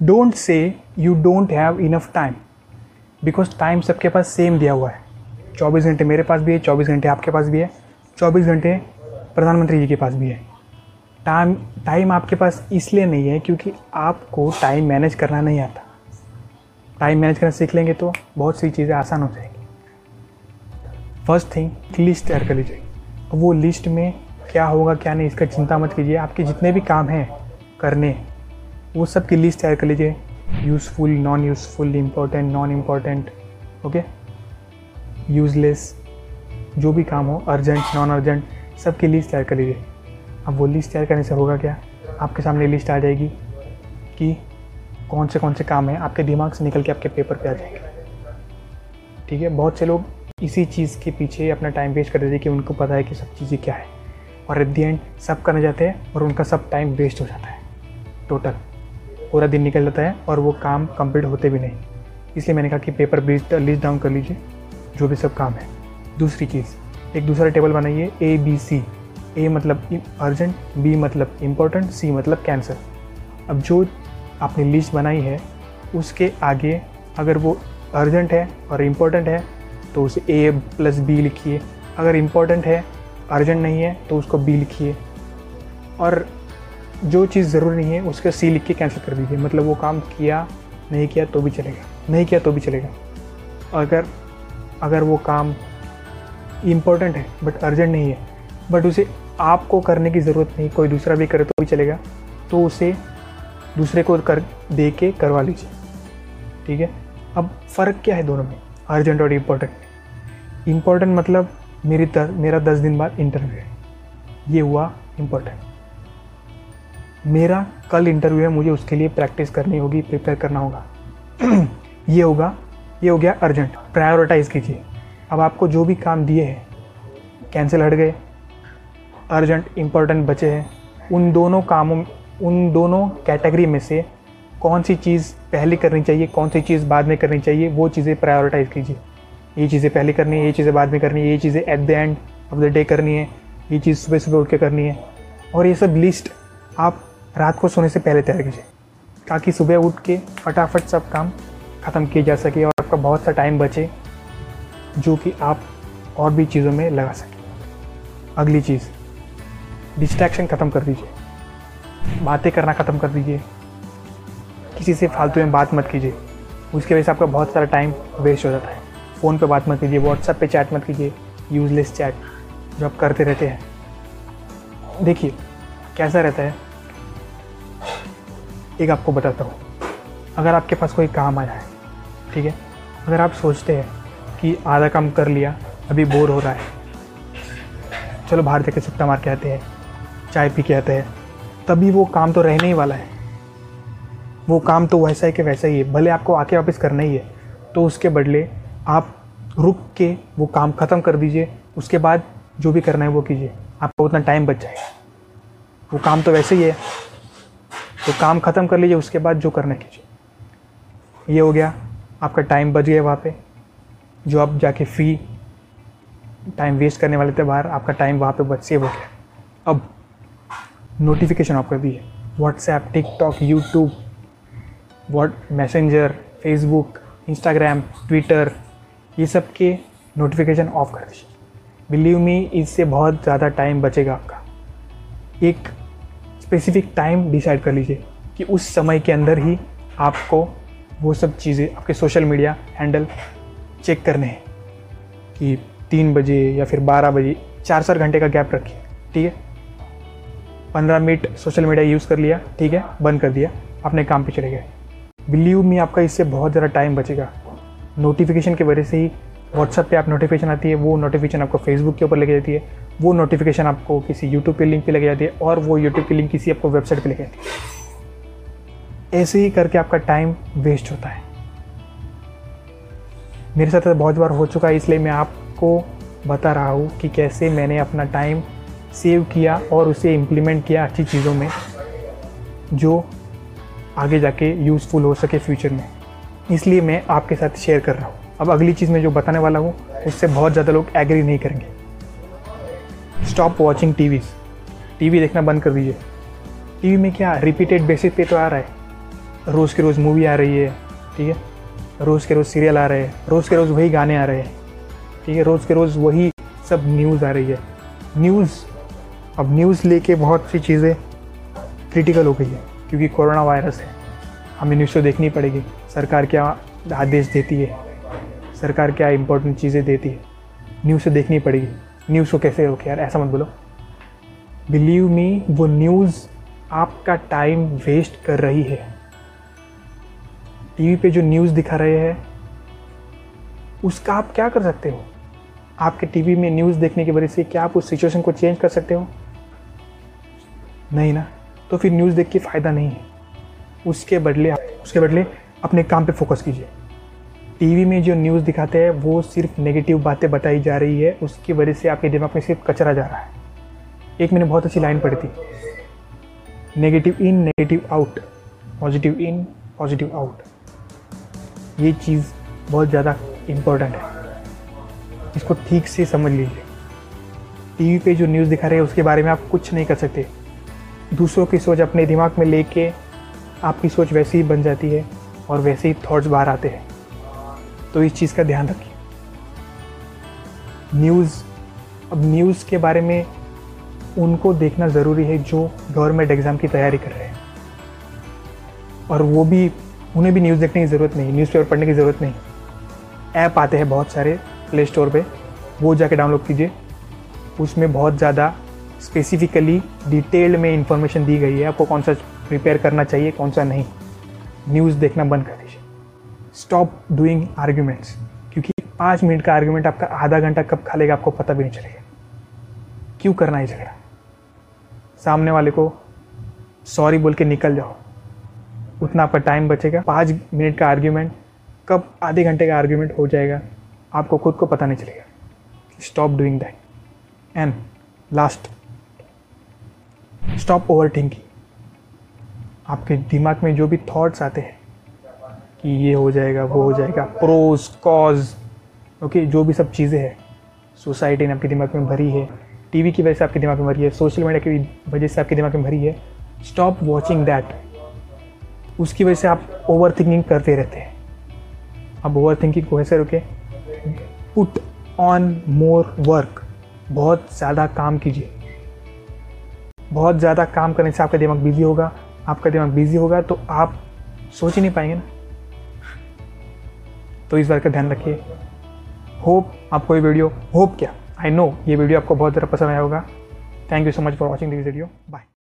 Don't say you don't have enough time because time सबके पास same दिया हुआ है। चौबीस घंटे मेरे पास भी है, चौबीस घंटे आपके पास भी है, चौबीस घंटे प्रधानमंत्री जी के पास भी है। टाइम टाइम आपके पास इसलिए नहीं है क्योंकि आपको टाइम मैनेज करना नहीं आता। टाइम मैनेज करना सीख लेंगे तो बहुत सी चीज़ें आसान हो जाएँगी। फ़र्स्ट थिंग, लिस्ट तैयार कर लीजिए। वो लिस्ट में क्या होगा, क्या नहीं, इसका चिंता मत कीजिए। आपके जितने भी काम हैं करने, वो सब की लिस्ट तैयार कर लीजिए। Useful non useful important non important okay useless जो भी काम हो अर्जेंट नॉन अर्जेंट सब की लिस्ट तैयार कर लीजिए। अब वो लिस्ट तैयार करने से होगा क्या? आपके सामने लिस्ट आ जाएगी कि कौन से कौन से काम हैं, आपके दिमाग से निकल के आपके पेपर पे आ जाएँगे। ठीक है? बहुत से लोग इसी चीज़ के पीछे अपना टाइम वेस्ट कर देते हैं कि उनको पता है कि सब चीज़ें क्या है। और एट दी एंड सब करने जाते हैं और उनका सब टाइम वेस्ट हो जाता है। टोटल पूरा दिन निकल जाता है और वो काम कंप्लीट होते भी नहीं। इसलिए मैंने कहा कि पेपर बेस्ड लिस्ट डाउन कर लीजिए, जो भी सब काम है। दूसरी चीज़, एक दूसरा टेबल बनाइए ए बी सी ए मतलब अर्जेंट बी मतलब इम्पोर्टेंट सी मतलब कैंसर अब जो आपने लिस्ट बनाई है, उसके आगे अगर वो अर्जेंट है और इम्पोर्टेंट है तो उसे ए प्लस बी लिखिए। अगर इम्पोर्टेंट है अर्जेंट नहीं है तो उसको बी लिखिए। और जो चीज़ ज़रूरी नहीं है, उसका सी लिख के कैंसिल कर दीजिए। मतलब वो काम किया, नहीं किया तो भी चलेगा। नहीं किया तो भी चलेगा। अगर अगर वो काम इम्पोर्टेंट है बट अर्जेंट नहीं है बट उसे आपको करने की ज़रूरत नहीं, कोई दूसरा भी करे तो भी चलेगा तो उसे दूसरे को कर, दे के करवा लीजिए। ठीक है? अब फ़र्क क्या है दोनों में? अर्जेंट और इम्पोर्टेंट इम्पोर्टेंट मतलब मेरी दस, मेरा दस दिन बाद इंटरव्यू है। ये हुआ इम्पोर्टेंट मेरा कल इंटरव्यू है, मुझे उसके लिए प्रैक्टिस करनी होगी प्रिपेयर करना होगा। ये होगा, ये हो गया अर्जेंट प्रायोरिटाइज कीजिए। अब आपको जो भी काम दिए हैं कैंसिल हट गए। अर्जेंट इम्पोर्टेंट बचे हैं। उन दोनों कामों, उन दोनों कैटेगरी में से कौन सी चीज़ पहले करनी चाहिए, कौन सी चीज़ बाद में करनी चाहिए, वो चीज़ें प्रायोरिटाइज कीजिए। ये चीज़ें पहले करनी है, ये चीज़ें बाद में करनी है, ये चीज़ें at the end of the day करनी है, ये चीज़ सुबह सुबह उठ के करनी है। और ये सब लिस्ट आप रात को सोने से पहले तैयार कीजिए, ताकि सुबह उठ के फटाफट सब काम ख़त्म किए जा सके और आपका बहुत सा टाइम बचे, जो कि आप और भी चीज़ों में लगा सकें। अगली चीज़ डिस्ट्रैक्शन ख़त्म कर दीजिए। बातें करना ख़त्म कर दीजिए। किसी से फालतू में बात मत कीजिए। उसकी वजह से आपका बहुत सारा टाइम वेस्ट हो जाता है। फ़ोन पे बात मत कीजिए व्हाट्सएप पे चैट मत कीजिए यूज़लेस चैट जो आप करते रहते हैं। देखिए, कैसा रहता है? एक आपको बताता हूँ। अगर आपके पास कोई काम आया है, ठीक है? अगर आप सोचते हैं कि आधा काम कर लिया, अभी बोर हो रहा है, चलो बाहर जाके सुट्टा मार के आते हैं, चाय पी के आते हैं, तभी वो काम तो रहने ही वाला है। वो काम तो वैसा है कि वैसा ही है, भले आपको आके वापस करना ही है तो उसके बदले आप रुक के वो काम ख़त्म कर दीजिए, उसके बाद जो भी करना है वो कीजिए। आपका उतना टाइम बच जाएगा। वो काम तो वैसे ही है। तो काम ख़त्म कर लीजिए, उसके बाद जो करना कीजिए। ये हो गया, आपका टाइम बच गया वहाँ पे। जो आप जाके फ्री टाइम वेस्ट करने वाले थे बाहर, आपका टाइम वहाँ पे बच सेव हो गया। अब नोटिफिकेशन आपका भी है WhatsApp TikTok YouTube what Messenger Facebook Instagram Twitter ये सब के नोटिफिकेशन ऑफ़ कर दीजिए। बिलीव मी इससे बहुत ज़्यादा टाइम बचेगा आपका। एक स्पेसिफिक टाइम डिसाइड कर लीजिए कि उस समय के अंदर ही आपको वो सब चीज़ें आपके सोशल मीडिया हैंडल चेक करने हैं। कि तीन बजे या फिर बारह बजे चार चार घंटे का गैप रखिए, ठीक है? पंद्रह मिनट सोशल मीडिया यूज़ कर लिया, ठीक है? बंद कर दिया, अपने काम पे चले गए। बिलीव मी आपका इससे बहुत ज़्यादा टाइम बचेगा। नोटिफिकेशन की वजह से ही व्हाट्सएप पे आप नोटिफिकेशन आती है, वो नोटिफिकेशन आपको फेसबुक के ऊपर लेके जाती है, वो नोटिफिकेशन आपको किसी यूट्यूब के लिंक पे लेके जाती है और वो यूट्यूब की लिंक किसी आपको वेबसाइट पे लेके जाती है। ऐसे ही करके आपका टाइम वेस्ट होता है। मेरे साथ बहुत बार हो चुका है, इसलिए मैं आपको बता रहा हूँ कि कैसे मैंने अपना टाइम सेव किया और उसे इम्प्लीमेंट किया अच्छी चीज़ों में, जो आगे जाके यूज़फुल हो सके फ्यूचर में। इसलिए मैं आपके साथ शेयर कर रहा हूँ। अब अगली चीज़ मैं जो बताने वाला हूँ, उससे बहुत ज़्यादा लोग एग्री नहीं करेंगे। स्टॉप वॉचिंग टीवीज़ टीवी देखना बंद कर दीजिए। टीवी में क्या रिपीटेड बेसिस पे तो आ रहा है। रोज़ के रोज़ मूवी आ रही है, ठीक है? रोज़ के रोज़ सीरियल आ रहे हैं। रोज़ के रोज़ वही गाने आ रहे हैं, ठीक है? रोज़ के रोज़ वही सब न्यूज़ आ रही है। न्यूज़ अब न्यूज़ लेके बहुत सी चीज़ें क्रिटिकल हो गई है, क्योंकि कोरोना वायरस है। हमें न्यूज़ तो देखनी पड़ेगी। सरकार क्या आदेश देती है? सरकार क्या इंपॉर्टेंट चीज़ें देती है? न्यूज़ देखनी पड़ेगी। न्यूज़ को कैसे रोके यार? ऐसा मत बोलो। बिलीव मी वो न्यूज़ आपका टाइम वेस्ट कर रही है। टीवी पे जो न्यूज़ दिखा रहे हैं, उसका आप क्या कर सकते हो? आपके टीवी में न्यूज़ देखने की वजह से क्या आप उस सिचुएशन को चेंज कर सकते हो? नहीं ना? तो फिर न्यूज़ देख के फ़ायदा नहीं है। उसके बदले उसके बदले अपने काम पे फोकस कीजिए। टीवी में जो न्यूज़ दिखाते हैं, वो सिर्फ़ नेगेटिव बातें बताई जा रही है, उसकी वजह से आपके दिमाग में सिर्फ़ कचरा जा रहा है। एक मैंने बहुत अच्छी लाइन पढ़ी थी। Negative in negative out positive in positive out ये चीज़ बहुत ज़्यादा इम्पोर्टेंट है। इसको ठीक से समझ लीजिए। टीवी पे जो न्यूज़ दिखा रहे हैं, उसके बारे में आप कुछ नहीं कर सकते। दूसरों की सोच अपने दिमाग में लेके आपकी सोच वैसी ही बन जाती है। और वैसे ही थॉट्स बाहर आते हैं। तो इस चीज़ का ध्यान रखिए। न्यूज़ अब न्यूज़ के बारे में उनको देखना ज़रूरी है जो गवर्नमेंट एग्ज़ाम की तैयारी कर रहे हैं। और वो भी, उन्हें भी न्यूज़ देखने की ज़रूरत नहीं न्यूज़पेपर पढ़ने की ज़रूरत नहीं। ऐप आते हैं बहुत सारे प्ले स्टोर पर वो जाके डाउनलोड कीजिए। उसमें बहुत ज़्यादा स्पेसिफिकली डिटेल्ड में इंफॉर्मेशन दी गई है। आपको कौन सा प्रिपेयर करना चाहिए, कौन सा नहीं। न्यूज़ देखना बंद कर दीजिए। स्टॉप डूइंग आर्ग्यूमेंट्स क्योंकि पाँच मिनट का आर्ग्यूमेंट आपका आधा घंटा कब खा लेगा आपको पता भी नहीं चलेगा। क्यों करना है झगड़ा? सामने वाले को सॉरी बोल के निकल जाओ। उतना आपका टाइम बचेगा। पाँच मिनट का आर्ग्यूमेंट कब आधे घंटे का आर्ग्यूमेंट हो जाएगा, आपको खुद को पता नहीं चलेगा। Stop doing that and last stop overthinking आपके दिमाग में जो भी थॉट्स आते हैं कि ये हो जाएगा, वो हो जाएगा प्रोज कॉज ओके जो भी सब चीज़ें हैं सोसाइटी ने आपके दिमाग में भरी है टीवी की वजह से आपके दिमाग में भरी है सोशल मीडिया की वजह से आपके दिमाग में भरी है स्टॉप वॉचिंग दैट उसकी वजह से आप ओवर थिंकिंग करते रहते हैं। आप ओवर थिंकिंग को ऐसे रुके पुट ऑन मोर वर्क बहुत ज़्यादा काम कीजिए। बहुत ज़्यादा काम करने से आपका दिमाग बिज़ी होगा आपका दिमाग बिज़ी होगा तो आप सोच ही नहीं पाएँगे ना। तो इस बात का ध्यान रखिए। होप आपको ये वीडियो होप क्या? आई नो ये वीडियो आपको बहुत ज़्यादा पसंद आया होगा। Thank you so much for watching this video bye